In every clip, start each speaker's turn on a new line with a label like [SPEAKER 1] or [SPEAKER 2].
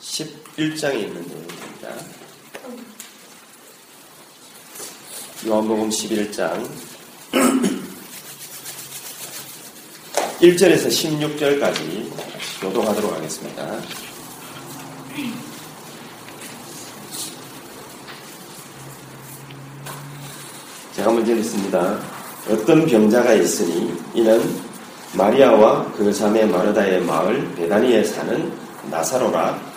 [SPEAKER 1] 11장에 있는 내용입니다. 요한복음 11장 1절에서 16절까지 교독하도록 하겠습니다. 제가 먼저 읽습니다. 어떤 병자가 있으니 이는 마리아와 그 자매 마르다의 마을 베다니에 사는 나사로라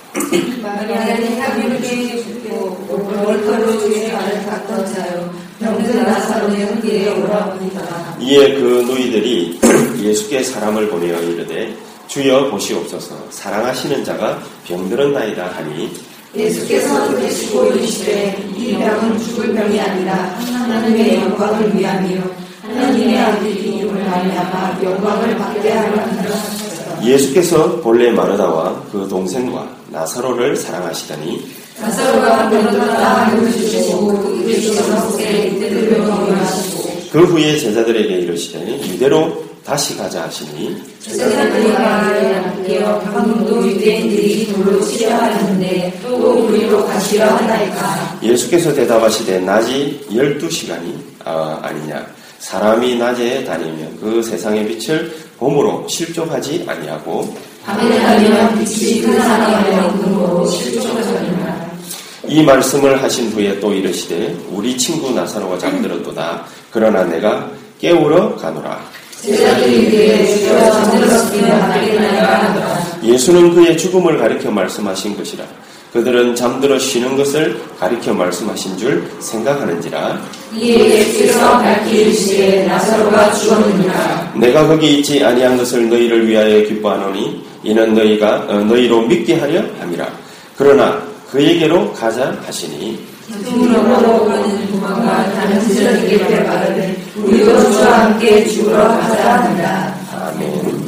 [SPEAKER 2] 마리아는 하늘께 죽고 월터로 주의 발을 닦던 자요 병든 나사로의 흔기에 오라보니까
[SPEAKER 1] 이에 그 노이들이 예수께 사람을 보내어 이르되 주여 보시옵소서. 사랑하시는 자가 병들었나이다 하니
[SPEAKER 2] 예수께서 되시고 이르시되 이 병은 죽을 병이 아니라 하나님의 영광을 위함이요. 하나님의 아들이임을 말미암아 영광을 받게 하려 하셨다.
[SPEAKER 1] 예수께서 본래 마르다와 그 동생과 나사로를 사랑하시더니
[SPEAKER 2] 나사로가 하여 주시고
[SPEAKER 1] 그 후에 제자들에게 이르시되 이대로 다시 가자 하시니
[SPEAKER 2] 제자들이 함께여 방금도 유대인들이 돌로 치려 하였는데 또 우리로 가시려 하나이까.
[SPEAKER 1] 예수께서 대답하시되 낮이 열두 시간이 아, 아니냐. 사람이 낮에 다니면 그 세상의 빛을 봄으로 실족하지 아니하고
[SPEAKER 2] 이
[SPEAKER 1] 말씀을 하신 후에 또 이르시되 우리 친구 나사로가 잠들었도다. 그러나 내가 깨우러 가노라. 예수는 그의 죽음을 가리켜 말씀하신 것이라 그들은 잠들어 쉬는 것을 가리켜 말씀하신 줄 생각하는지라.
[SPEAKER 2] 이에 예수께서 밝히 이르시되 나사로가 죽었느니라.
[SPEAKER 1] 내가 거기 있지 아니한 것을 너희를 위하여 기뻐하노니 이는 너희가 어, 너희로 믿게 하려 함이라. 그러나 그에게로 가자 하시니.
[SPEAKER 2] 등으로 오는 우리도 주와 함께 죽으러 가자 합니다.
[SPEAKER 1] 아멘.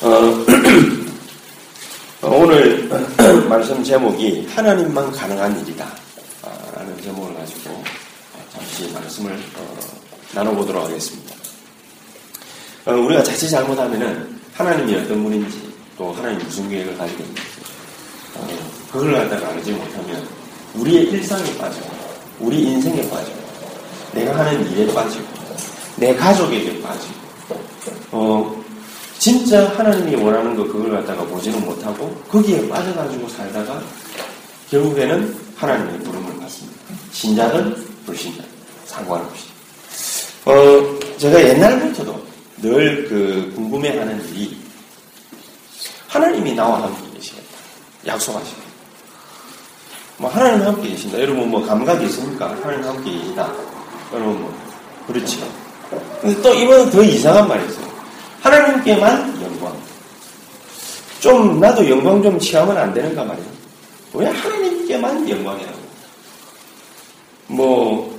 [SPEAKER 1] 어, 오늘 말씀 제목이 하나님만 가능한 일이다. 아, 라는 제목을 가지고 잠시 말씀을 어, 나눠보도록 하겠습니다. 어, 우리가 자칫 잘못하면은 하나님이 어떤 분인지 또 하나님 무슨 계획을 가지고 있는지 어, 그걸 갖다가 알지 못하면 우리의 일상에 빠지고 우리 인생에 빠지고 내가 하는 일에 빠지고 내 가족에게 빠지고 어, 진짜 하나님이 원하는 거 그걸 갖다가 보지는 못하고 거기에 빠져가지고 살다가 결국에는 하나님의 부름을 받습니다. 신자든 불신자든 상관없이. 어, 제가 옛날부터도 늘 그 궁금해하는 일이 하나님이 나와 함께 계시겠다. 약속하시겠다. 뭐 하나님 함께 계신다. 여러분 뭐 감각이 있습니까? 하나님 함께 계시다. 여러분 뭐. 근데 또 이번은 더 이상한 말이 있어요. 하나님께만 영광. 좀 나도 영광 좀 취하면 안 되는가 말이에요. 왜 하나님께만 영광이라고? 뭐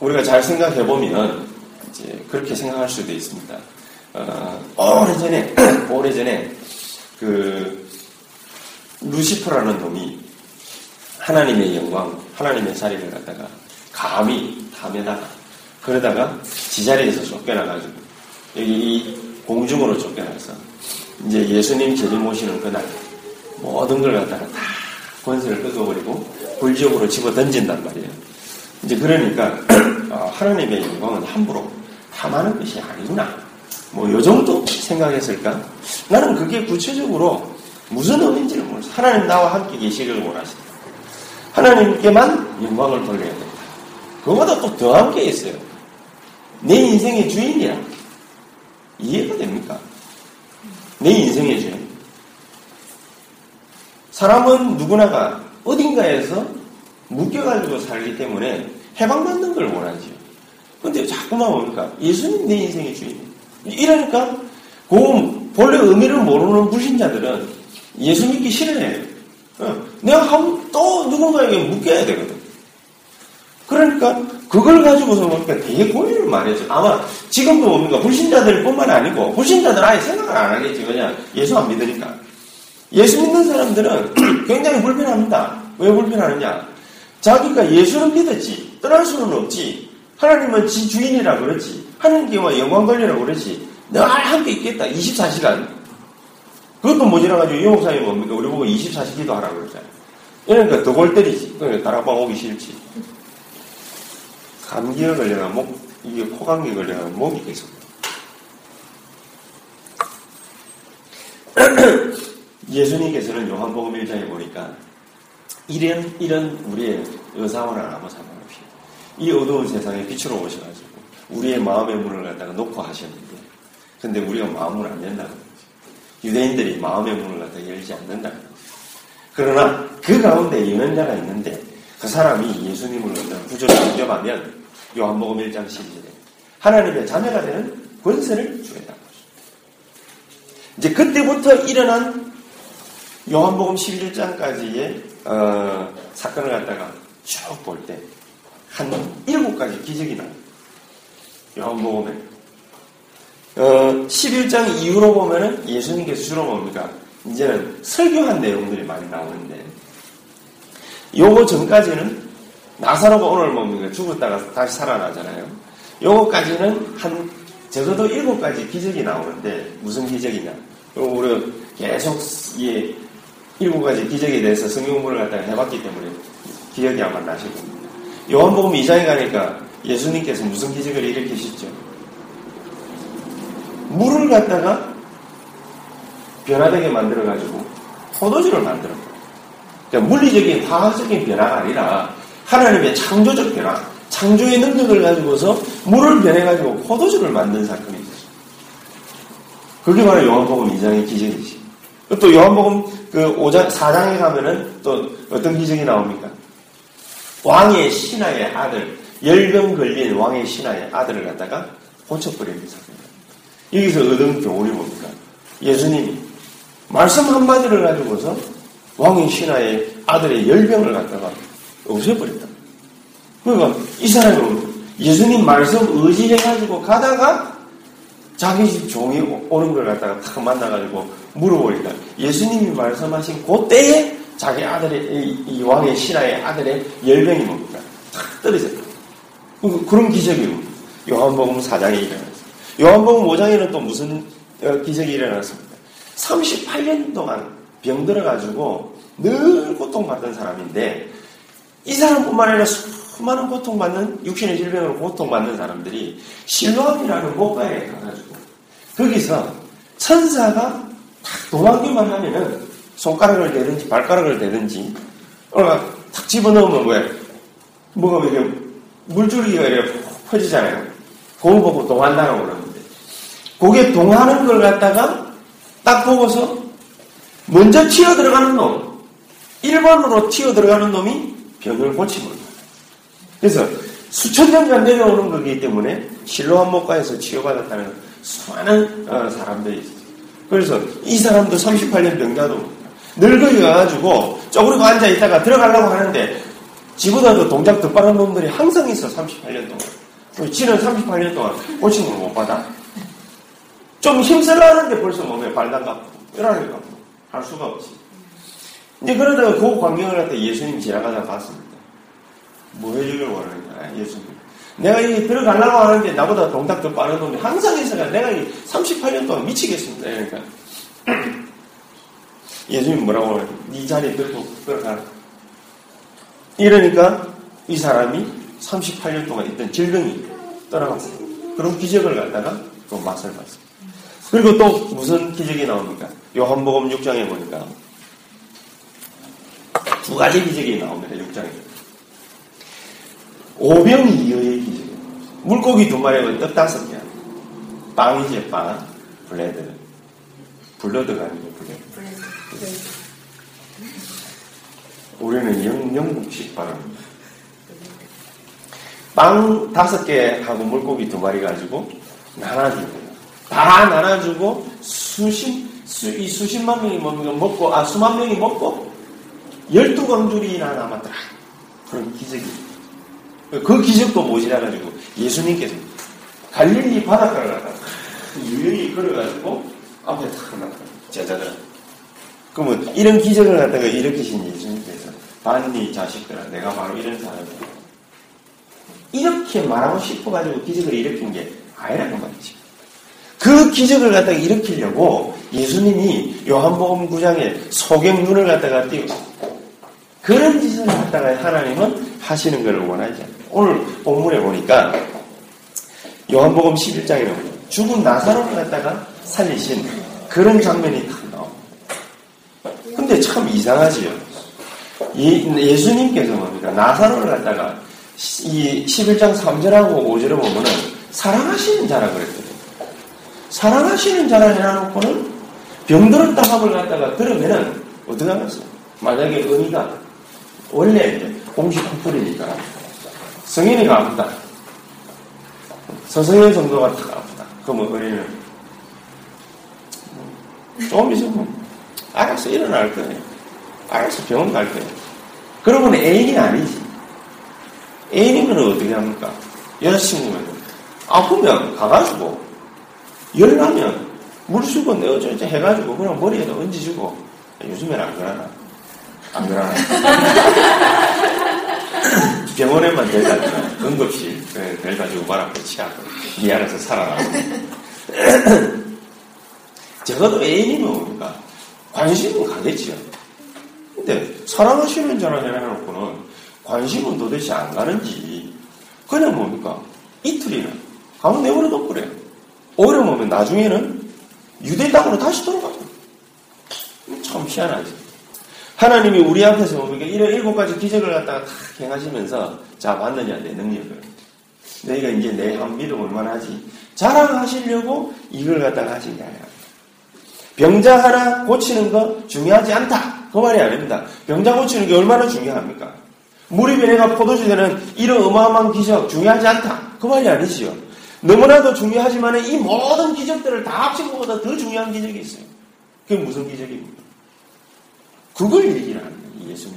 [SPEAKER 1] 우리가 잘 생각해 보면 이제 그렇게 생각할 수도 있습니다. 어, 오래전에 오래전에 그 루시퍼라는 놈이 하나님의 영광, 하나님의 자리를 갖다가 감히 탐에다가 그러다가 지자리에서 쫓겨나가지고 여기 이 공중으로 쫓겨나서 이제 예수님 재림 모시는 그날 모든 걸 갖다가 다 권세를 끄어버리고 불지옥으로 집어 던진단 말이에요. 이제 그러니까 어, 하나님의 영광은 함부로 탐하는 것이 아니구나. 뭐 요 정도 생각했을까? 나는 그게 구체적으로 무슨 의미인지를 모르겠어. 하나님 나와 함께 계시기를 원하신다. 하나님께만 영광을 돌려야 된다. 그거보다 또 더한 게 있어요. 내 인생의 주인이라. 이해가 됩니까? 내 인생의 죄. 사람은 누구나가 어딘가에서 묶여가지고 살기 때문에 해방받는 걸 원하지요. 근데 자꾸만 뭡니까? 예수님 내 인생의 주인. 이러니까, 그 본래 의미를 모르는 불신자들은 예수 믿기 싫어해요. 어, 내가 한, 또 누군가에게 묶여야 되거든. 그러니까, 그걸 가지고서 뭡니까? 되게 고민을 많이 했죠. 아마 지금도 뭡니까? 불신자들 뿐만 아니고, 불신자들 아예 생각을 안 하겠지. 그냥 예수 안 믿으니까. 예수 믿는 사람들은 굉장히 불편합니다. 왜 불편하느냐? 자기가 예수는 믿었지. 떠날 수는 없지. 하나님은 지 주인이라 그러지. 하나님께 영광 돌리라 그러지. 내가 함께 있겠다. 24시간. 그것도 모자라가지고 이 목사님 뭡니까? 우리 보고 24시기도 하라 그러잖아요. 이러니까 더골 때리지. 그러니까 다락방 오기 싫지. 감기가 걸려가 목, 이게 코감기 걸려가 목이 계속. 예수님께서는 요한복음 1장에 보니까 이런, 이런 우리의 의사원을 아무 상관없이 이 어두운 세상에 빛으로 오셔가지고 우리의 마음의 문을 갖다가 놓고 하셨는데 근데 우리가 마음을 안 연다는 거죠. 유대인들이 마음의 문을 갖다가 열지 않는다는 거죠. 그러나 그 가운데 여는 자가 있는데 그 사람이 예수님을 갖다가 구조를 인정하면 요한복음 1장 12절에 하나님의 자녀가 되는 권세를 주겠다는 거죠. 이제 그때부터 일어난 요한복음 11장까지의 어, 사건을 갖다가 쭉 볼 때 한 일곱 가지 기적이 나요. 요한복음에 어, 11장 이후로 보면은 예수님께서 주로 뭡니까? 이제는 설교한 내용들이 많이 나오는데 요거 전까지는 나사로가 오늘 뭡니까? 죽었다가 다시 살아나잖아요. 요거까지는 한 적어도 일곱 가지 기적이 나오는데 무슨 기적이냐? 우리가 계속 이 일곱 가지 기적에 대해서 성경문을 갖다가 해봤기 때문에 기억이 아마 나실 겁니다. 요한복음 2장에 가니까 예수님께서 무슨 기적을 일으키셨죠? 물을 갖다가 변화되게 만들어가지고 포도주를 그러니까 물리적인 화학적인 변화가 아니라 하나님의 창조적 변화, 창조의 능력을 가지고서 물을 변해가지고 포도주를 만든 사건이 있어요. 그게 바로 요한복음 2장의 기적이지. 또 요한복음 그 5장, 4장에 가면은 또 어떤 기적이 나옵니까? 왕의 신하의 아들, 열병 걸린 왕의 신하의 아들을 갖다가 고쳐버리는 사건입니다. 여기서 얻은 교훈이 뭡니까? 예수님이 말씀 한마디를 가지고서 왕의 신하의 아들의 열병을 갖다가 없애버렸다. 그러니까 이 사람이 예수님 말씀 의지해가지고 가다가 자기 집 종이 오는 걸 갖다가 탁 만나가지고 물어보니까 예수님이 말씀하신 그 때에 자기 아들의 이, 이 왕의 신하의 아들의 열병이 뭡니까? 탁 떨어졌다. 그, 그런 기적이 요한복음 4장에 일어났어요. 요한복음 5장에는 또 무슨 어, 기적이 일어났습니까? 38년 동안 병들어가지고 늘 고통받던 사람인데 이 사람뿐만 아니라 수많은 고통받는 육신의 질병으로 고통받는 사람들이 실로암이라는 목가에 가가지고 거기서 천사가 탁 도망기만 하면은 손가락을 대든지 발가락을 대든지 어, 탁 집어넣으면 왜 뭐가 이게 물줄기가 이렇게 퍼지잖아요. 그걸 보고 동한다라고 그러는데 그게 동하는 걸 갖다가 딱 보고서 먼저 튀어 들어가는 놈 1번으로 튀어 들어가는 놈이 병을 고치는 거예요. 그래서 수천 년간 내려오는 거기 때문에 실로 한 목가에서 치유받았다는 수많은 어, 사람들이 있어요. 그래서 이 사람도 38년 병자도 늙어이 가가지고 쪼그리고 앉아 있다가 들어가려고 하는데 지보다도 동작 더 빠른 놈들이 항상 있어 38년 동안. 지는 38년 동안 고치는 걸못 받아. 좀 힘쓰려 하는데 벌써 몸에 발단 갖고 이러니까 할 수가 없지. 이제 그러다가 그 광경을 갖다 예수님 지나가다 봤습니다. 뭐 해주려고 하느냐, 예수님. 내가 이 들어가려고 하는데 나보다 동작 더 빠른 놈이 항상 있어가 내가 이 38년 동안 미치겠습니다. 그러니까. 예수님 뭐라고 하냐. 네 자리에 들고 들어가라. 이러니까 이 사람이 38년 동안 있던 질병이 떠나갔어요. 그런 기적을 갖다가 또 맛을 봤어요. 그리고 또 무슨 기적이 나옵니까? 요한복음 6장에 보니까 두 가지 기적이 나옵니다. 6장에. 오병이어의 기적. 물고기 두 마리하고 떡 다섯 개. 빵이지 빵. Bread. Blood가 아니고 bread. 우리는 영, 영국식 발음입니다. 빵 다섯 개 하고 물고기 두 마리 가지고 나눠줍니다. 다 나눠주고 수십, 수, 이 수십만 명이 먹고, 아, 수만 명이 먹고 열두 광주리나 남았더라. 그런 기적이. 그 기적도 모자라가지고 예수님께서 갈릴리 바닷가를 가다가 유유히 걸어가지고 앞에 탁 나타나 제자들. 그러면 이런 기적을 갖다가 일으키신 예수님께서 반니 자식들아 내가 바로 이런 사람이야. 이렇게 말하고 싶어가지고 기적을 일으킨 게 아니라는 말이죠. 그 기적을 갖다가 일으키려고 예수님이 요한복음 9장에 소경 눈을 갖다가 띄우고 그런 짓을 갖다가 하나님은 하시는 것을 원하지 않아요. 오늘 본문에 보니까 요한복음 11장에 보면 죽은 나사로를 갖다가 살리신 그런 장면이 딱 나옵니다. 근데 참 이상하지요. 예, 수님께서 뭡니까? 나사로를 갖다가 이 11장 3절하고 5절에 보면은 사랑하시는 자라 그랬거든요. 사랑하시는 자라 해놓고는 병들었다 합을 갖다가 들으면은 어떻게 하겠어요? 만약에 은희가 원래 공식 커플이니까 성인이가 아프다. 서성현 정도가 딱 아프다. 그러면 어린이는 조금 있으면 알아서 일어날 거예요. 알아서 병원 갈 거예요. 그러면 애인이 아니지. 애인이면 어떻게 합니까? 여자친구면 아프면 가가지고 열나면 물수고 내어줘 이제 해가지고 그냥 머리에다 얹어주고 요즘엔 안 그러나 안 그러나 병원에만 데려가지고 응급실 데려가지고 말아고 치하고 니 알아서 살아나고 적어도 애인이면 뭡니까? 관심은 가겠지요. 근데 사랑하시는 자라 해놓고는 관심은 도대체 안 가는지 그냥 뭡니까? 이틀이나 가면 내버려둬 그래. 오래 보면 나중에는 유대 땅으로 다시 돌아가요. 참 희한하지. 하나님이 우리 앞에서 뭡니까? 이런 일곱 가지 기적을 갖다가 다 행하시면서 자 맞느냐 내 능력을. 너희가 이제 내 한 믿음 얼마나 하지? 자랑하시려고 이걸 갖다가 하신 게 아니라 병자 하나 고치는 거 중요하지 않다. 그 말이 아닙니다. 병자 고치는 게 얼마나 중요합니까? 물이 변해가 포도주 되는 이런 어마어마한 기적 중요하지 않다. 그 말이 아니지요. 너무나도 중요하지만 이 모든 기적들을 다 합친 것보다 더 중요한 기적이 있어요. 그게 무슨 기적입니까? 그걸 얘기를 하는 거예요, 예수님.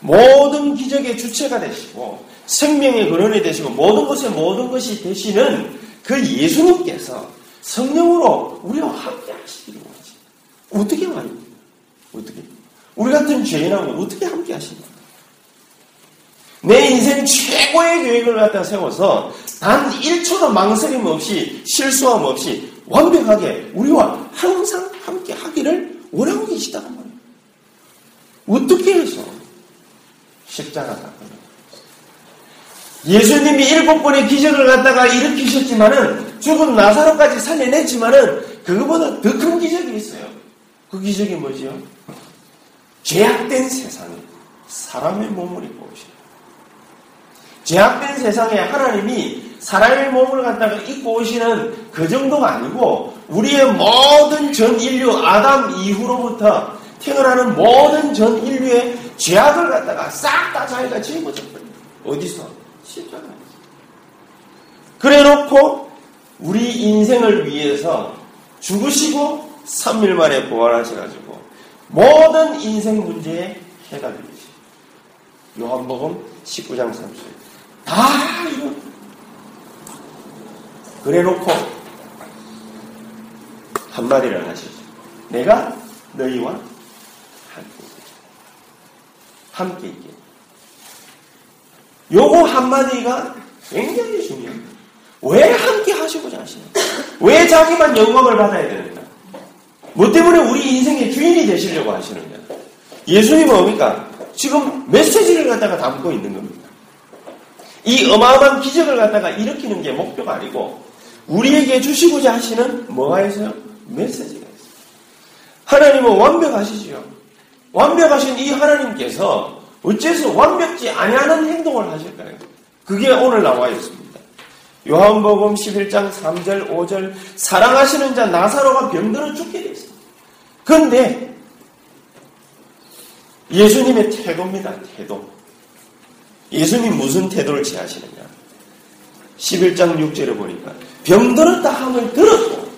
[SPEAKER 1] 모든 기적의 주체가 되시고 생명의 근원이 되시고 모든 것의 모든 것이 되시는 그 예수님께서 성령으로 우리와 함께 하시기를 원하지. 어떻게 말입니까? 어떻게? 우리 같은 죄인하고 어떻게 함께 하십니까? 내 인생 최고의 계획을 갖다 세워서 단 1초도 망설임 없이 실수함 없이 완벽하게 우리와 항상 함께 하기를 원하고 계시다는 말이에요. 어떻게 해서 십자가 사건을 예수님이 일곱 번의 기적을 갖다가 일으키셨지만은 죽은 나사로까지 살려냈지만은 그거보다 더 큰 기적이 있어요. 그 기적이 뭐지요? 죄악된 세상에 사람의 몸을 입고 오신 죄악된 세상에 하나님이 사람의 몸을 갖다가 입고 오시는 그 정도가 아니고 우리의 모든 전 인류 아담 이후로부터 태어나는 모든 전 인류의 죄악을 갖다가 싹 다 자기가 짊어졌거든요. 어디서? 십자가에서. 그래 놓고 우리 인생을 위해서 죽으시고 3일 만에 부활하셔가지고 모든 인생 문제에 해가 되시 요한복음 19장 30절. 다 이거. 그래 놓고 한마디를 하시죠. 내가 너희와 함께 함께 있게. 요거 한마디가 굉장히 중요합니다. 왜 함께 하시고자 하시는가? 왜 자기만 영광을 받아야 되는가? 뭐 때문에 우리 인생의 주인이 되시려고 하시느냐? 예수님은 뭡니까? 지금 메시지를 갖다가 담고 있는 겁니다. 이 어마어마한 기적을 갖다가 일으키는 게 목표가 아니고 우리에게 주시고자 하시는 뭐가 있어요? 메시지가 있어요. 하나님은 완벽하시지요. 완벽하신 이 하나님께서 어째서 완벽지 아니하는 행동을 하실까요? 그게 오늘 나와 있습니다. 요한복음 11장 3절, 5절, 사랑하시는 자 나사로가 병들어 죽게 됐습니다. 그런데 예수님의 태도입니다, 태도. 예수님 무슨 태도를 취하시느냐. 11장 6절에 보니까 병들었다 함을 들었고,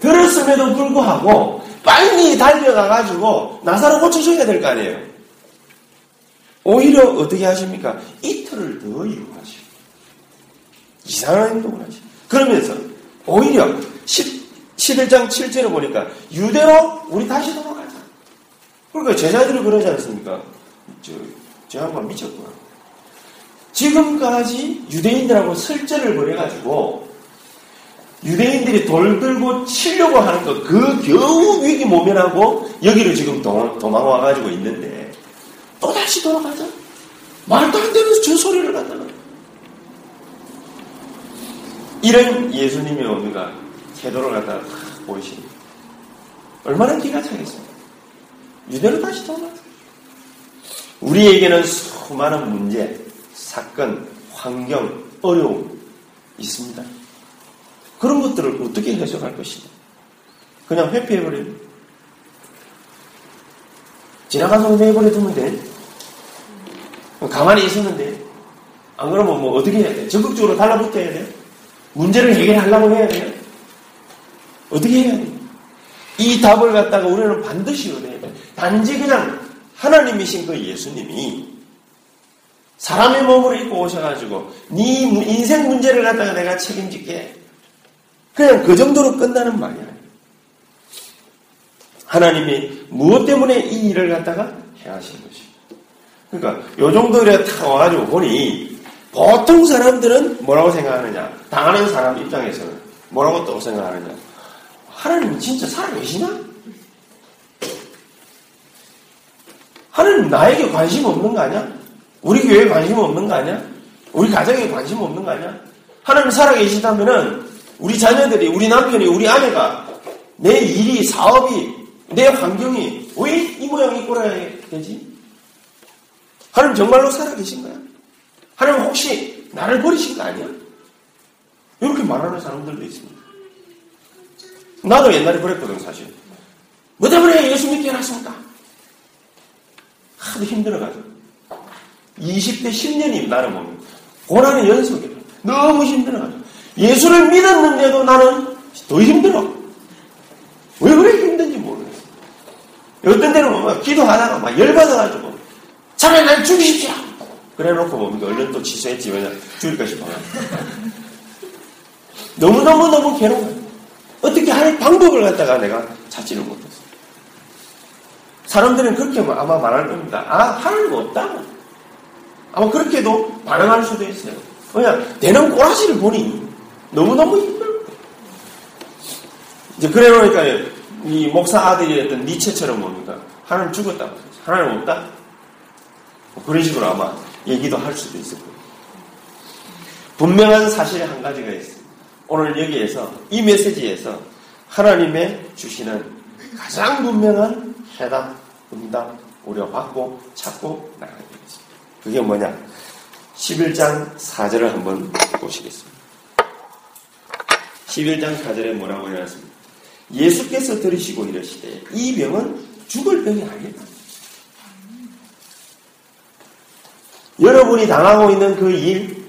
[SPEAKER 1] 들었음에도 불구하고 빨리 달려가가지고 나사로 고쳐줘야 될 거 아니에요. 오히려 어떻게 하십니까? 이틀을 더 이루하시고 이상한 행동을 하시고 그러면서 오히려 10, 11장 7절에 보니까 유대로 우리 다시 돌아가자. 그러니까 제자들이 그러지 않습니까? 저, 저 양반 미쳤구나. 지금까지 유대인들하고 설전을 벌여가지고 유대인들이 돌 들고 치려고 하는 것, 그 겨우 위기 모면하고 여기로 지금 도, 도망와가지고 있는데 또 다시 돌아가자. 말도 안 되는 저 소리를 갖다가. 이런 예수님의 어미가 태도를 갖다가 탁 보이시니 얼마나 기가 차겠습니까? 유대로 다시 돌아가자. 우리에게는 수많은 문제, 사건, 환경, 어려움 있습니다. 그런 것들을 어떻게 해석할 것이냐. 그냥 회피해버리면 지나가서 내버려 두면 돼. 가만히 있었는데 안 그러면 뭐 어떻게 해야 돼? 적극적으로 달라붙어야 돼? 문제를 해결하려고 해야 돼? 어떻게 해야 돼? 이 답을 갖다가 우리는 반드시 얻어야 돼. 단지 그냥 하나님이신 그 예수님이 사람의 몸을 입고 오셔가지고 네 인생 문제를 갖다가 내가 책임질게. 그냥 그 정도로 끝나는 말이야. 하나님이 무엇 때문에 이 일을 갖다가 해하신 것이. 그러니까 요 정도 이렇게 탁 와가지고 보니 보통 사람들은 뭐라고 생각하느냐? 당하는 사람 입장에서는 뭐라고 또 생각하느냐? 하나님 진짜 살아계시나? 하나님 나에게 관심 없는 거 아니야? 우리 교회에 관심 없는 거 아니야? 우리 가정에 관심 없는 거 아니야? 하나님 살아계시다면은 우리 자녀들이, 우리 남편이, 우리 아내가 내 일이, 사업이, 내 환경이 왜 이 모양 이 꼴아야 되지? 하나님 정말로 살아계신 거야? 하나님 혹시 나를 버리신 거 아니야? 이렇게 말하는 사람들도 있습니다. 나도 옛날에 그랬거든, 사실. 뭐 때문에 예수 믿게 해놨습니까? 하도 힘들어가지고. 20대 10년이 나를 보면 고난의 연속이라. 너무 힘들어가지고. 예수를 믿었는데도 나는 더 힘들어. 왜 그렇게 힘든지 모르겠어. 어떤 때는 보면 기도하다가 막 열받아가지고 차라리 날 죽이십시오. 그래 놓고 보면 얼른 또 취소했지. 왜냐 죽일까 싶어. 너무너무너무 괴로워. 어떻게 할 방법을 갖다가 내가 찾지를 못했어. 사람들은 그렇게 아마 말할 겁니다. 아, 하나님 없다고. 아마 그렇게도 반응할 수도 있어요. 그냥 되는 꼬라지를 보니 너무너무 힘들고. 이제 그래 놓으니까 이 목사 아들이었던 니체처럼 뭡니까? 하나님 죽었다고. 하나님 없다? 뭐 그런 식으로 아마 얘기도 할 수도 있을 거예요. 분명한 사실 한 가지가 있어요. 오늘 여기에서 이 메시지에서 하나님의 주시는 가장 분명한 해답, 응답, 우리가 받고 찾고 나가야 되겠습니다. 그게 뭐냐? 11장 4절을 한번 보시겠습니다. 11장 4절에 뭐라고 해놨습니까? 예수께서 들으시고 이러시되 이 병은 죽을 병이 아니다. 여러분이 당하고 있는 그 일,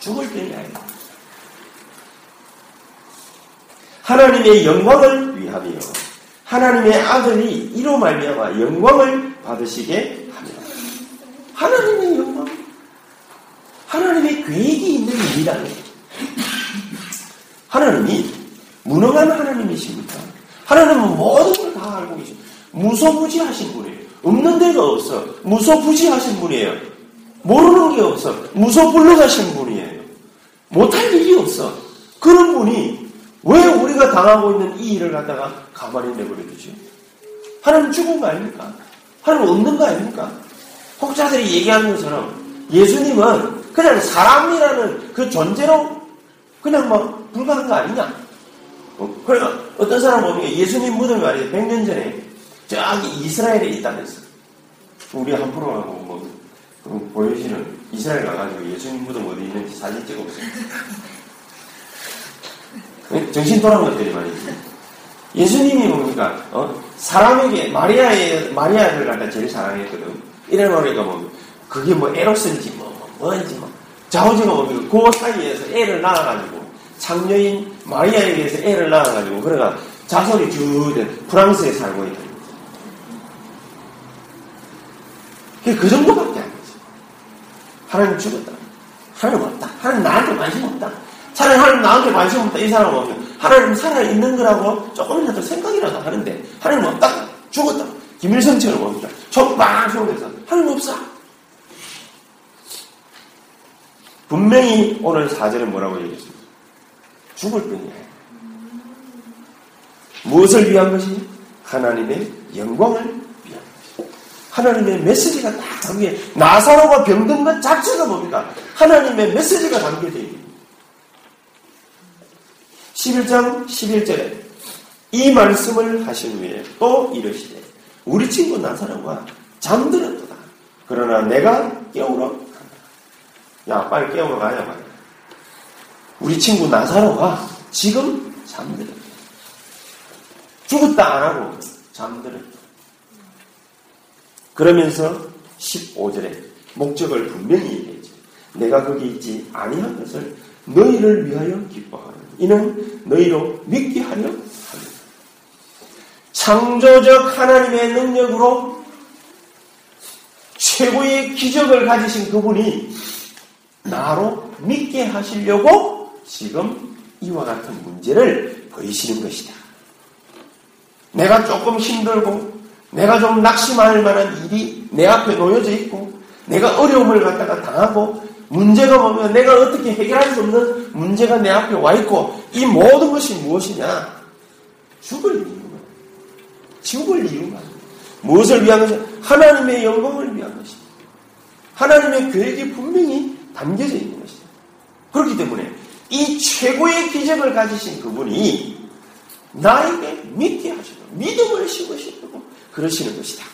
[SPEAKER 1] 죽을 병이 아니다. 하나님의 영광을 위하며 하나님의 아들이 이로 말미암아 영광을 받으시게. 하나님의 영광, 하나님의 계획이 있는 일이라는 하나님이 무능한 하나님이십니까? 하나님은 모든 걸 다 알고 계십니다. 무소부지하신 분이에요. 없는 데가 없어. 무소부지하신 분이에요. 모르는 게 없어. 무소불능하신 분이에요. 못할 일이 없어. 그런 분이 왜 우리가 당하고 있는 이 일을 갖다가 가만히 내버려 두죠? 하나님 죽은 거 아닙니까? 하나님 없는 거 아닙니까? 혹자들이 얘기하는 것처럼 예수님은 그냥 사람이라는 그 존재로 그냥 뭐 불가한 거 아니냐? 어, 그러니까 어떤 사람 보면 예수님 무덤이 말이에요. 100년 전에 저기 이스라엘에 있다면서. 우리 한 프로하고 뭐 보여주시는 이스라엘 가가지고 예수님 무덤 어디 있는지 사진 찍어보세요. 정신 돌아온 것들이 있어요. 예수님이 뭡니까? 어? 사람에게 마리아의 마리아를 갖다 제일 사랑했거든. 이래놓으니까 뭐 그게 뭐 에로스인지 뭐, 뭐 뭔지 뭐 자오지가 뭡니까? 그 사이에서 애를 낳아가지고 창녀인 마리아에게서 애를 낳아가지고 그래가 자손이 쭉 프랑스에 살고 있다. 그 정도밖에 안 되지. 하나님 죽었다. 하나님 없다. 하나님 나한테 관심 없다. 차라리 하나님 나한테 관심 없다. 이 사람 오면 하나님 살아있는 거라고 조금이라도 생각이라도 하는데 하나님 없다. 죽었다. 김일성처럼 봅니다. 적방 속에서 하나님 없어. 분명히 오늘 사절에 뭐라고 얘기했습니까? 죽을 뿐이야. 무엇을 위한 것이? 하나님의 영광을 위한 것이. 하나님의 메시지가 딱 담겨, 나사로가 병든 것 자체가 뭡니까? 하나님의 메시지가 담겨져 있는 11장 11절에 이 말씀을 하신 후에 또 이르시되 우리 친구 나사로가 잠들었다 그러나 내가 깨우러 간다. 야 빨리 깨우러 가야 말이야. 우리 친구 나사로가 지금 잠들었다. 죽었다 안 하고 잠들었다. 그러면서 15절에 목적을 분명히 얘기했죠. 내가 거기 있지 아니한 것을 너희를 위하여 기뻐하는 이는 너희로 믿게 하려 합니다. 창조적 하나님의 능력으로 최고의 기적을 가지신 그분이 나로 믿게 하시려고 지금 이와 같은 문제를 보이시는 것이다. 내가 조금 힘들고 내가 좀 낙심할 만한 일이 내 앞에 놓여져 있고 내가 어려움을 갖다가 당하고 문제가 뭐면 내가 어떻게 해결할 수 없는 문제가 내 앞에 와 있고 이 모든 것이 무엇이냐? 죽을 이유 가 죽을 이유가 무엇을 위한 것이 하나님의 영광을 위한 것이다. 하나님의 계획이 분명히 담겨져 있는 것이다. 그렇기 때문에 이 최고의 기적을 가지신 그분이 나에게 믿게 하시고 믿음을 심으시고 그러시는 것이다.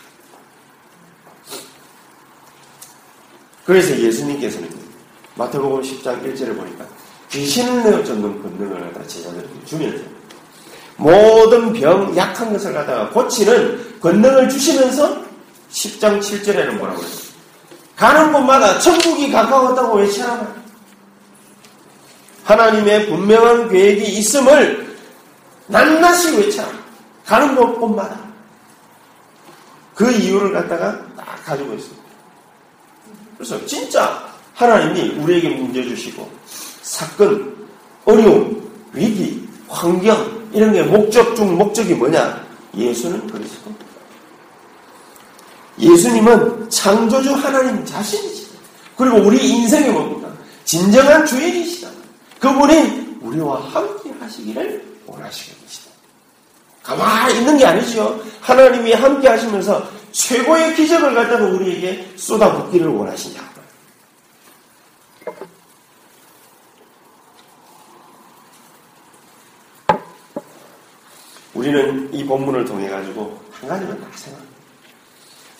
[SPEAKER 1] 그래서 예수님께서는 마태복음 10장 1절을 보니까 귀신을 내어 쫓는 권능을 갖다 제자들에게 주면서 모든 병, 약한 것을 갖다가 고치는 권능을 주시면서 10장 7절에는 뭐라고 그래요? 가는 곳마다 천국이 가까웠다고 외치라. 하나님의 분명한 계획이 있음을 낱낱이 외쳐라. 가는 곳곳마다. 그 이유를 갖다가 딱 가지고 있습니다. 그래서 진짜 하나님이 우리에게 문제 주시고 사건, 어려움, 위기, 환경 이런 게 목적 중 목적이 뭐냐? 예수는 그리스도. 예수님은 창조주 하나님 자신이시 그리고 우리 인생의 뭡니까? 진정한 주인이시다. 그분이 우리와 함께 하시기를 원하시는 것이다. 가만히 있는 게 아니죠. 하나님이 함께 하시면서 최고의 기적을 갖다가 우리에게 쏟아붓기를 원하시냐. 우리는 이 본문을 통해 가지고 한 가지만 딱 생각합니다.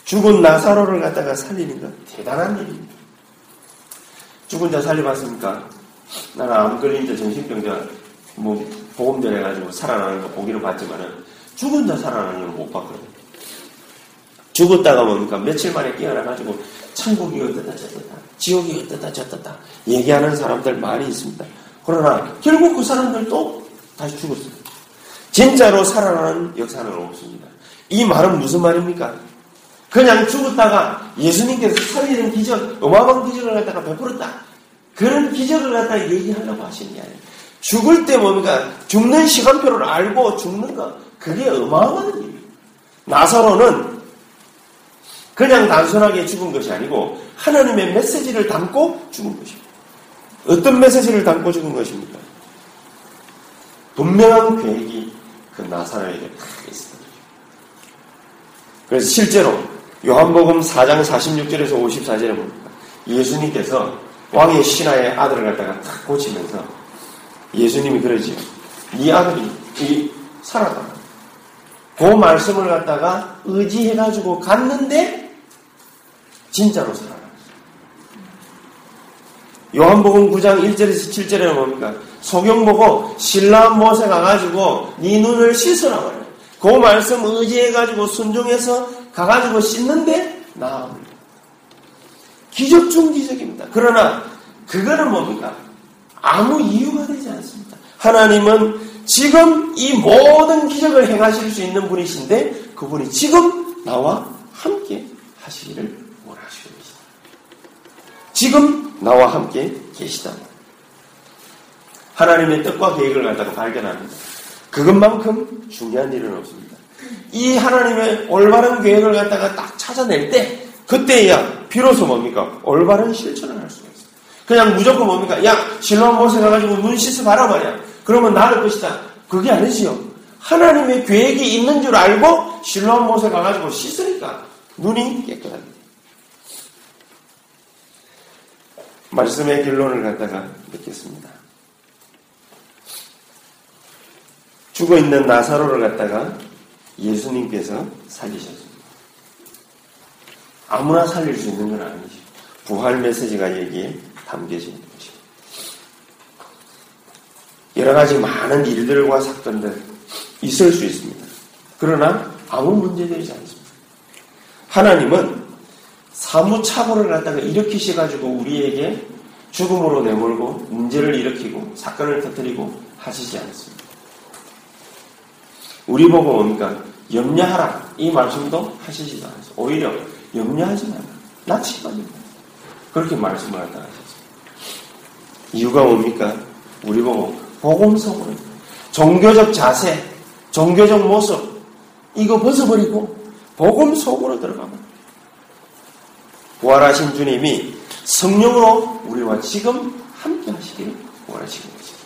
[SPEAKER 1] 죽은 나사로를 갖다가 살리는 건 대단한 일입니다. 죽은 자 살려봤습니까? 나는 암 걸린 자 정신병자 뭐 보험전 해가지고 살아나는 거 보기를 봤지만은 죽은 자 살아나는 건못 봤거든요. 죽었다가 뭡니까? 며칠 만에 깨어나가지고 천국이 어떻다 저떻다 지옥이 어떻다 저떻다 얘기하는 사람들 많이 있습니다. 그러나 결국 그 사람들도 다시 죽었어요. 진짜로 살아나는 역사는 없습니다. 이 말은 무슨 말입니까? 그냥 죽었다가 예수님께서 살리는 기적, 어마어마한 기적을 갖다가 베풀었다. 그런 기적을 갖다가 얘기하려고 하시는 게 아니에요. 죽을 때 뭡니까? 죽는 시간표를 알고 죽는 거, 그게 어마어마한 일이에요. 나사로는 그냥 단순하게 죽은 것이 아니고 하나님의 메시지를 담고 죽은 것입니다. 어떤 메시지를 담고 죽은 것입니까? 분명한 계획이 그 나사로에게 다 있습니다. 그래서 실제로 요한복음 4장 46절에서 54절에 봅니까? 예수님께서 왕의 신하의 아들을 갖다가 탁 고치면서 예수님이 그러지요. 네 아들이 이 살았다. 그 말씀을 갖다가 의지해가지고 갔는데 진짜로 살아났어 요. 요한복음 9장 1절에서 7절에 뭡니까? 소경 보고 신라 못에 가가지고 네 눈을 씻으라 말이에요. 그 말씀 의지해가지고 순종해서 가가지고 씻는데 나옵니다. 기적 중 기적입니다. 그러나 그거는 뭡니까? 아무 이유가 되지 않습니다. 하나님은 지금 이 모든 기적을 행하실 수 있는 분이신데 그분이 지금 나와 함께 하시기를. 지금 나와 함께 계시다. 하나님의 뜻과 계획을 갖다가 발견합니다. 그것만큼 중요한 일은 없습니다. 이 하나님의 올바른 계획을 갖다가 딱 찾아낼 때 그때야 비로소 뭡니까? 올바른 실천을 할 수가 있어요. 그냥 무조건 뭡니까? 야, 실로암 못에 가가지고 눈 씻어 말이야. 그러면 나을 것이다. 그게 아니지요. 하나님의 계획이 있는 줄 알고 실로암 못에 가가지고 씻으니까 눈이 깨끗합니다. 말씀의 결론을 갖다가 듣겠습니다. 죽어 있는 나사로를 갖다가 예수님께서 살리셨습니다. 아무나 살릴 수 있는 건 아니죠. 부활 메시지가 여기에 담겨져 것입니다. 여러 가지 많은 일들과 사건들 있을 수 있습니다. 그러나 아무 문제되지 않습니다. 하나님은 사무착오를 갖다가 일으키셔가지고 우리에게 죽음으로 내몰고 문제를 일으키고 사건을 터뜨리고 하시지 않습니다. 우리 보고 뭡니까? 염려하라. 이 말씀도 하시지도 않습니다. 오히려 염려하지. 낯이 빠진다. 그렇게 말씀을 하다 하셨습니다. 이유가 뭡니까? 우리 보고 복음성으로 종교적 자세, 종교적 모습 이거 벗어버리고 복음 속으로 들어가면 부활하신 주님이 성령으로 우리와 지금 함께 하시기를 원하시는 것입니다.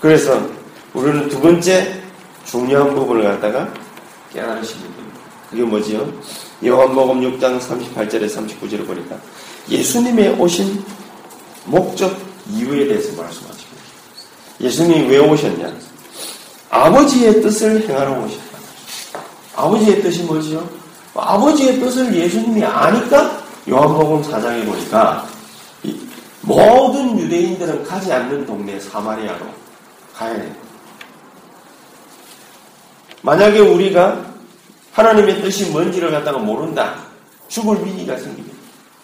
[SPEAKER 1] 그래서 우리는 두 번째 중요한 부분을 갖다가 깨달으시는 겁니다. 그게 뭐지요? 요한복음 6장 38절에 39절을 보니까 예수님의 오신 목적 이유에 대해서 말씀하시고 예수님이 왜 오셨냐? 아버지의 뜻을 행하러 오셨다. 아버지의 뜻이 뭐지요? 아버지의 뜻을 예수님이 아니까 요한복음 4장에 보니까 모든 유대인들은 가지 않는 동네 사마리아로 가야 돼요. 만약에 우리가 하나님의 뜻이 뭔지를 갖다가 모른다. 죽을 위기가 생기면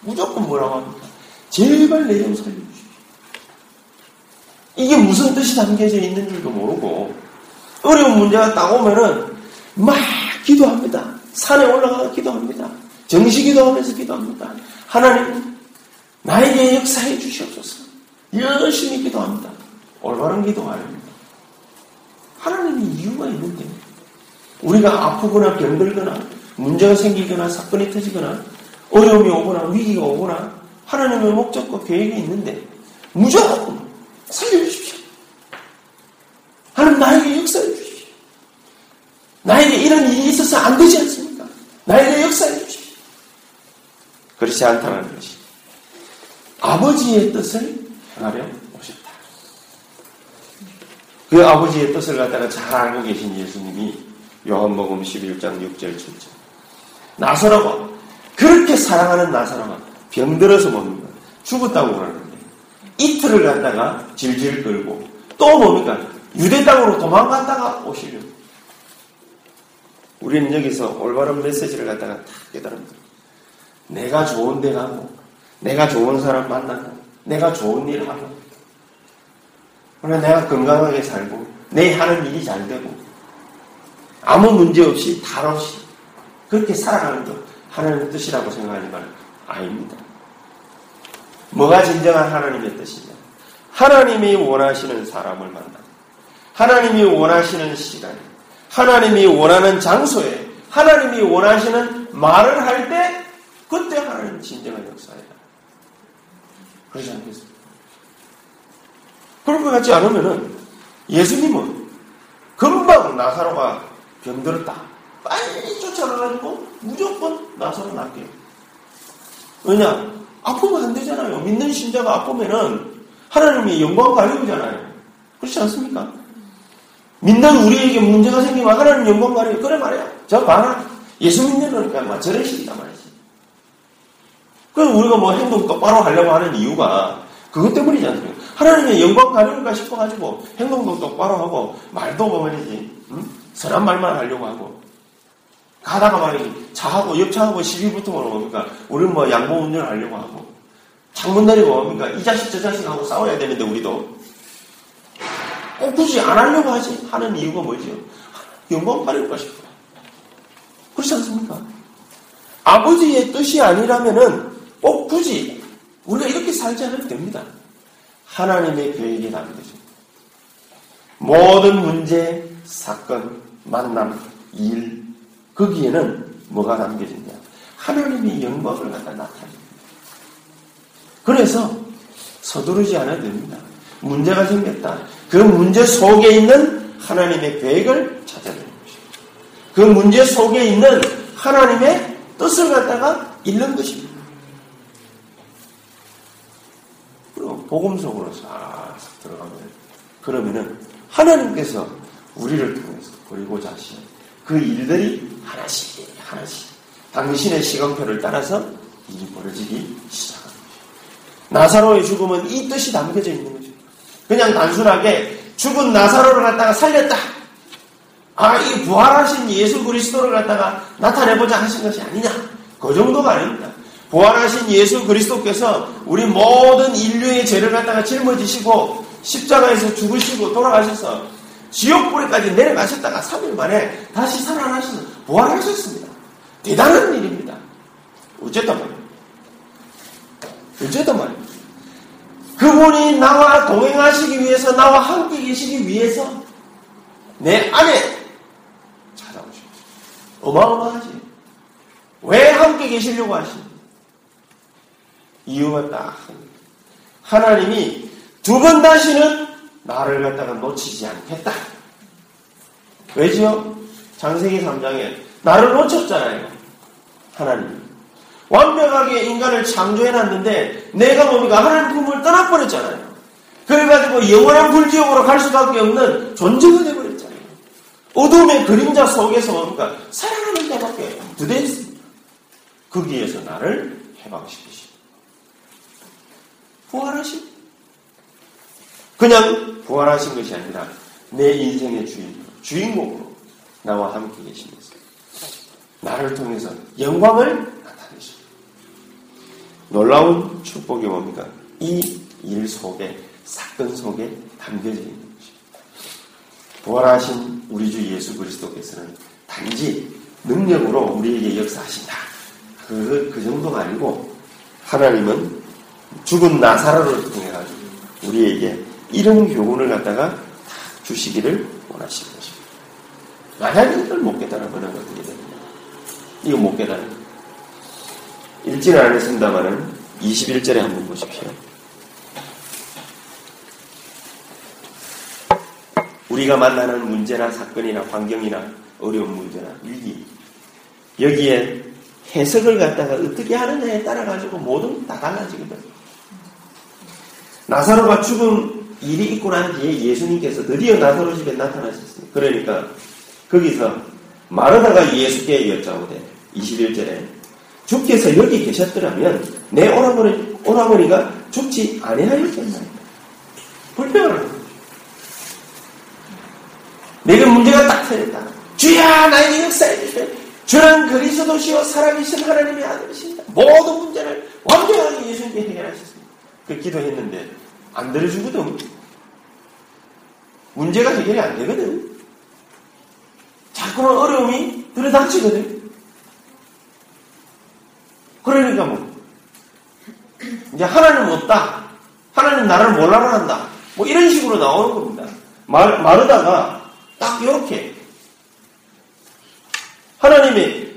[SPEAKER 1] 무조건 뭐라고 합니까? 제발 내좀 살려주십시오. 이게 무슨 뜻이 담겨져 있는 줄도 모르고 어려운 문제가 딱 오면은 막 기도합니다. 산에 올라가 기도합니다. 정시 기도하면서 기도합니다. 하나님 나에게 역사해 주시옵소서. 열심히 기도합니다. 올바른 기도가 아닙니다. 하나님이 이유가 있는데 우리가 아프거나 병들거나 문제가 생기거나 사건이 터지거나 어려움이 오거나 위기가 오거나 하나님의 목적과 계획이 있는데 무조건 살려주십시오. 하나님 나에게 역사해 주십시오. 나에게 이런 일이 있어서 안 되지 않습니까? 나에게 역사해 주십시오. 그렇지 않다는 것이 아버지의 뜻을 행하려 오셨다. 그 아버지의 뜻을 갖다가 잘 알고 계신 예수님이 요한복음 11장 6절 7절. 나사로가 그렇게 사랑하는 나사로가 병들어서 뭡니까? 죽었다고 그러는데 이틀을 갔다가 질질 끌고 또 뭡니까? 유대 땅으로 도망갔다가 오시려고. 우리는 여기서 올바른 메시지를 갖다가 다 깨달습니다. 내가 좋은 데 가고, 내가 좋은 사람 만나고, 내가 좋은 일 하고, 그래 내가 건강하게 살고, 내 하는 일이 잘 되고, 아무 문제 없이 탈 없이 그렇게 살아가는 것 하나님의 뜻이라고 생각하지만 아닙니다. 뭐가 진정한 하나님의 뜻이냐? 하나님이 원하시는 사람을 만나 하나님이 원하시는 시간 하나님이 원하는 장소에 하나님이 원하시는 말을 할 때 그때 하나님 진정한 역사이다. 그러지 않겠습니까? 그런 것 같지 않으면은 예수님은 금방 나사로가 병들었다. 빨리 쫓아가가지고 무조건 나서로 낫게. 왜냐? 아프면 안 되잖아요. 믿는 신자가 아프면은 하나님이 영광 가려우잖아요. 그렇지 않습니까? 믿는 우리에게 문제가 생기면 하나님 영광 가려워. 그래 말이야. 저 봐라. 예수 믿는 거니까 막 저런 식이다 말이지. 그래서 우리가 뭐 행동 똑바로 하려고 하는 이유가 그것 때문이지 않습니까? 하나님의 영광 가려울까 싶어가지고 행동도 똑바로 하고 말도 뭐 말이지 응? 선한 말만 하려고 하고 가다가 말이지 차하고 옆차하고 시비 붙으면 뭡니까? 우리는 뭐 양보 운전하려고 하고 창문 내리고 뭡니까? 이 자식 저 자식하고 싸워야 되는데 우리도 꼭 굳이 안 하려고 하지 하는 이유가 뭐죠? 영광 가려울까 싶어 그렇지 않습니까? 아버지의 뜻이 아니라면은 꼭 굳이 우리가 이렇게 살지 않아도 됩니다. 하나님의 계획이 담겨져. 모든 문제, 사건, 만남, 일, 거기에는 뭐가 담겨졌냐? 하나님의 영광을 갖다 나타냅니다. 그래서 서두르지 않아도 됩니다. 문제가 생겼다. 그 문제 속에 있는 하나님의 계획을 찾아내는 것입니다. 그 문제 속에 있는 하나님의 뜻을 갖다가 읽는 것입니다. 그리고 복음 속으로 싹 들어가면 그러면은 하나님께서 우리를 통해서 그리고자 하신 그 일들이 하나씩 하나씩 당신의 시간표를 따라서 일이 벌어지기 시작합니다. 나사로의 죽음은 이 뜻이 담겨져 있는 거죠. 그냥 단순하게 죽은 나사로를 갖다가 살렸다. 아, 이 부활하신 예수 그리스도를 갖다가 나타내보자 하신 것이 아니냐. 그 정도가 아닙니다. 부활하신 예수 그리스도께서 우리 모든 인류의 죄를 갖다가 짊어지시고 십자가에서 죽으시고 돌아가셔서 지옥불에까지 내려가셨다가 3일 만에 다시 살아나셔서 부활하셨습니다. 대단한 일입니다. 어쨌단 말이에요. 어쨌단 말이에요. 그분이 나와 동행하시기 위해서, 나와 함께 계시기 위해서 내 안에 찾아오십니다. 어마어마하지. 왜 함께 계시려고 하십니까? 이유가 딱 하나님이 두 번 다시는 나를 갖다가 놓치지 않겠다. 왜지요? 장세기 3장에 나를 놓쳤잖아요. 하나님. 완벽하게 인간을 창조해놨는데 내가 뭡니까? 하나님 품을 떠나버렸잖아요. 그래가지고 영원한 불지옥으로 갈 수밖에 없는 존재가 되어버렸잖아요. 어둠의 그림자 속에서 뭡니까? 사랑하는 자밖에 두대 있습니다. 거기에서 나를 해방시키시 부활하신 그냥 부활하신 것이 아니라 내 인생의 주인, 주인공으로 나와 함께 계시면서 나를 통해서 영광을. 놀라운 축복이 뭡니까? 이 일 속에, 사건 속에 담겨져 있는 것입니다. 부활하신 우리 주 예수 그리스도께서는 단지 능력으로 우리에게 역사하신다. 그, 그 정도가 아니고, 하나님은 죽은 나사로를 통해 가지고 우리에게 이런 교훈을 갖다가 주시기를 원하시는 것입니다. 만약 이걸 못 깨달으면 어떻게 됩니까? 이거 못 깨달으면. 읽지는 않았습니다만은 21절에 한번 보십시오. 우리가 만나는 문제나 사건이나 환경이나 어려운 문제나 위기 여기에 해석을 갖다가 어떻게 하느냐에 따라 가지고 모든 다 달라지거든. 나사로가 죽은 일이 있고 난 뒤에 예수님께서 드디어 나사로 집에 나타나셨습니다. 그러니까 거기서 마르다가 예수께 여짜오되 21절에 주께서 여기 계셨더라면 내 오라버니, 오라버니가 죽지 아니하였겠나요? 불평하는 거죠. 내가 문제가 딱 터졌다. 주야 나에게 역사해 주시오. 주는 그리스도시요 살아계신 하나님의 아들이십니다. 모든 문제를 완전하게 예수님께 해결하셨습니다. 그 기도했는데 안 들어주거든. 문제가 해결이 안 되거든. 자꾸만 어려움이 들어닥치거든. 그러니까 뭐 이제 하나님 없다. 하나님 나를 몰라라 한다. 뭐 이런 식으로 나오는 겁니다. 말, 마르다가 딱 이렇게 하나님이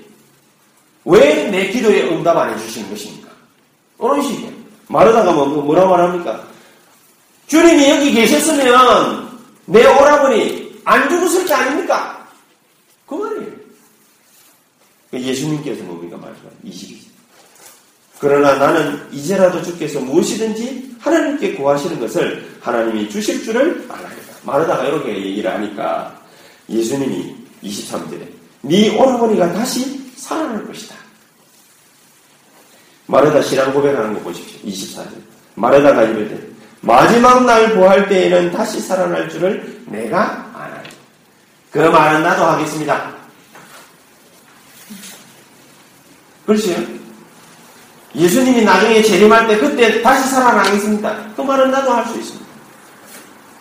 [SPEAKER 1] 왜 내 기도에 응답 안 해주시는 것입니까? 그런 식이에요. 마르다가 뭐, 뭐라 말합니까? 주님이 여기 계셨으면 내 오라버니 안 죽었을 게 아닙니까? 그 말이에요. 예수님께서 뭡니까? 말씀 20이 그러나 나는 이제라도 주께서 무엇이든지 하나님께 구하시는 것을 하나님이 주실 줄을 알아야다. 마르다가 이렇게 얘기를 하니까 예수님이 23절에 네 오라버니가 다시 살아날 것이다. 마르다 신앙 고백하는 거 보십시오. 24절. 마르다가 이르되 마지막 날 부활 때에는 다시 살아날 줄을 내가 아나니. 그 말은 나도 하겠습니다. 그렇지요? 예수님이 나중에 재림할 때 그때 다시 살아나겠습니다. 그 말은 나도 할 수 있습니다.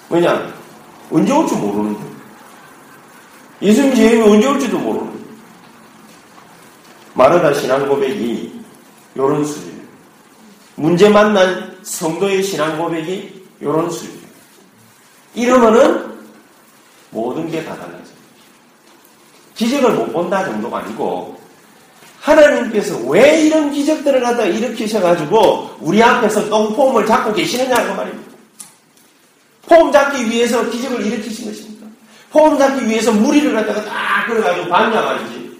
[SPEAKER 1] 왜냐? 언제 올지 모르는데. 예수님 재림이 언제 올지도 모르는데. 마르다 신앙 고백이 요런 수준. 문제 만난 성도의 신앙 고백이 요런 수준. 이러면은 모든 게 다 달라져요. 기적을 못 본다 정도가 아니고 하나님께서 왜 이런 기적들을 갖다 일으키셔가지고 우리 앞에서 똥폼을 잡고 계시느냐고 말입니다. 폼 잡기 위해서 기적을 일으키신 것입니다. 폼 잡기 위해서 무리를 갖다가 딱 끌어가지고 봤냐 말이지.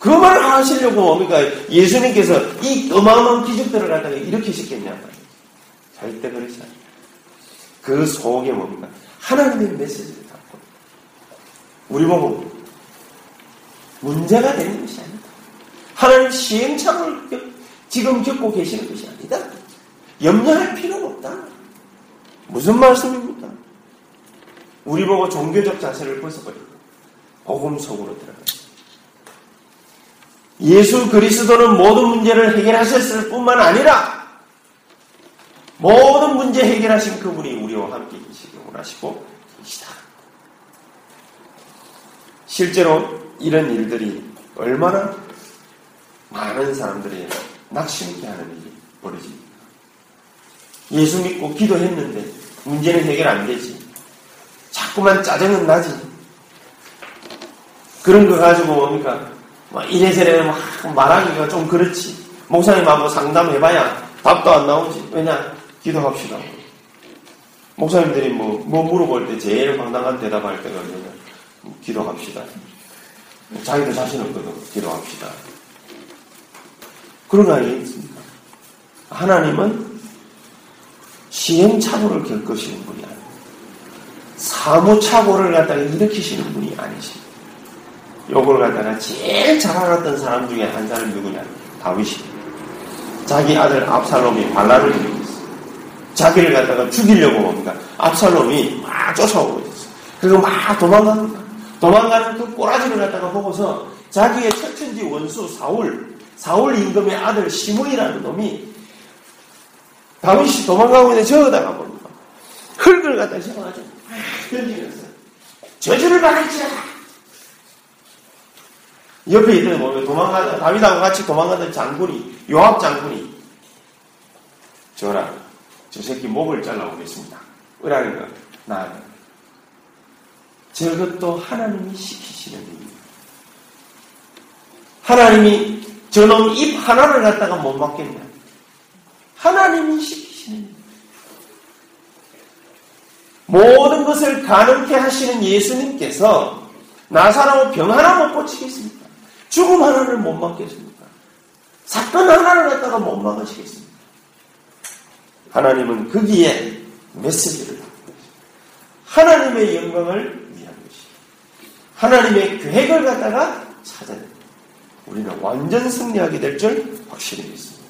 [SPEAKER 1] 그 말을 하시려고 뭡니까? 예수님께서 이 어마어마한 기적들을 갖다가 일으키셨겠냐 말이에요. 절대 그렇지 않아요. 그 속에 뭡니까? 하나님의 메시지를 담고 우리 보고 문제가 되는 것이 아니다. 하나님 시행착오를 지금 겪고 계시는 것이 아니다. 염려할 필요가 없다. 무슨 말씀입니까? 우리 보고 종교적 자세를 벗어버리고 복음 속으로 들어가. 예수 그리스도는 모든 문제를 해결하셨을 뿐만 아니라 모든 문제 해결하신 그분이 우리와 함께 계시기 원하시고 계시다. 실제로 이런 일들이 얼마나 많은 사람들이 낙심케 하는 일이 벌어집니다. 예수 믿고 기도했는데 문제는 해결 안 되지. 자꾸만 짜증은 나지. 그런 거 가지고 뭡니까? 뭐 이래저래 막 말하기가 좀 그렇지. 목사님하고 상담해봐야 답도 안 나오지. 왜냐? 기도합시다. 목사님들이 뭐, 뭐 물어볼 때 제일 황당한 대답할 때가 뭐냐? 기도합시다. 자기도 자신 없거든. 기도합시다. 그런 거 아니겠습니까? 하나님은 시행착오를 겪으시는 분이 아니에요. 사무착오를 갖다가 일으키시는 분이 아니십니다. 요걸 갖다가 제일 잘 알았던 사람 중에 한 사람이 누구냐? 다윗입니다. 자기 아들 압살롬이 반란을 일으켰어요. 자기를 갖다가 죽이려고 뭡니까? 압살롬이 막 쫓아오고 있었어요. 그리고 막 도망갑니다. 도망가는 그 꼬라지를 갖다가 보고서 자기의 철천지 원수 사울, 사울 임금의 아들 시므이라는 놈이 다윗이 도망가고 있는데 저어다가 봅니다. 흙을 갖다 집어가지고 던지면서 저주를 받을지라 옆에 있던 보면 도망가던 다윗하고 같이 도망가던 장군이 요압 장군이 저라 저 새끼 목을 잘라오겠습니다. 으라니까 나 저것도 하나님이 시키시는 일입니다. 하나님이 저놈 입 하나를 갖다가 못 막겠냐? 하나님이 시키시는 일. 모든 것을 가능케 하시는 예수님께서 나사라고 병 하나 못 고치겠습니까? 죽음 하나를 못 막겠습니까? 사건 하나를 갖다가 못 막으시겠습니까? 하나님은 거기에 메시지를 하나님의 영광을 위한 것이 하나님의 계획을 갖다가 됩니다. 우리는 완전 승리하게 될 줄 확실히 믿습니다.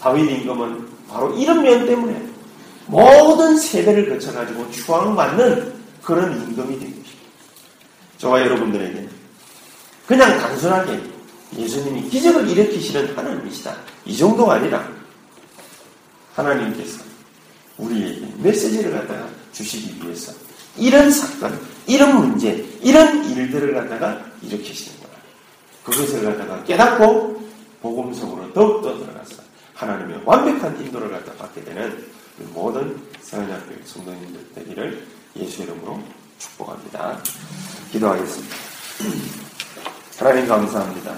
[SPEAKER 1] 다윗 임금은 바로 이런 면 때문에 모든 세대를 거쳐가지고 추앙받는 그런 임금이 된 것입니다. 저와 여러분들에게 그냥 단순하게 예수님이 기적을 일으키시는 하나님이시다. 이 정도가 아니라 하나님께서 우리에게 메시지를 갖다가 주시기 위해서 이런 사건, 이런 문제, 이런 일들을 갖다가 일으키시는. 그것을 갖다가 깨닫고 복음 속으로 더욱더 들어가서 하나님의 완벽한 인도를 갖다 받게 되는 모든 세원학교 성도님들 되기를 예수 이름으로 축복합니다. 기도하겠습니다. 하나님 감사합니다.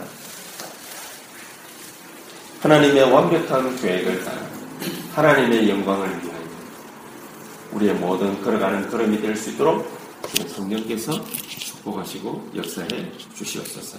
[SPEAKER 1] 하나님의 완벽한 계획을 따라 하나님의 영광을 위하여 우리의 모든 걸어가는 걸음이 될 수 있도록 성령께서 축복하시고 역사해 주시옵소서.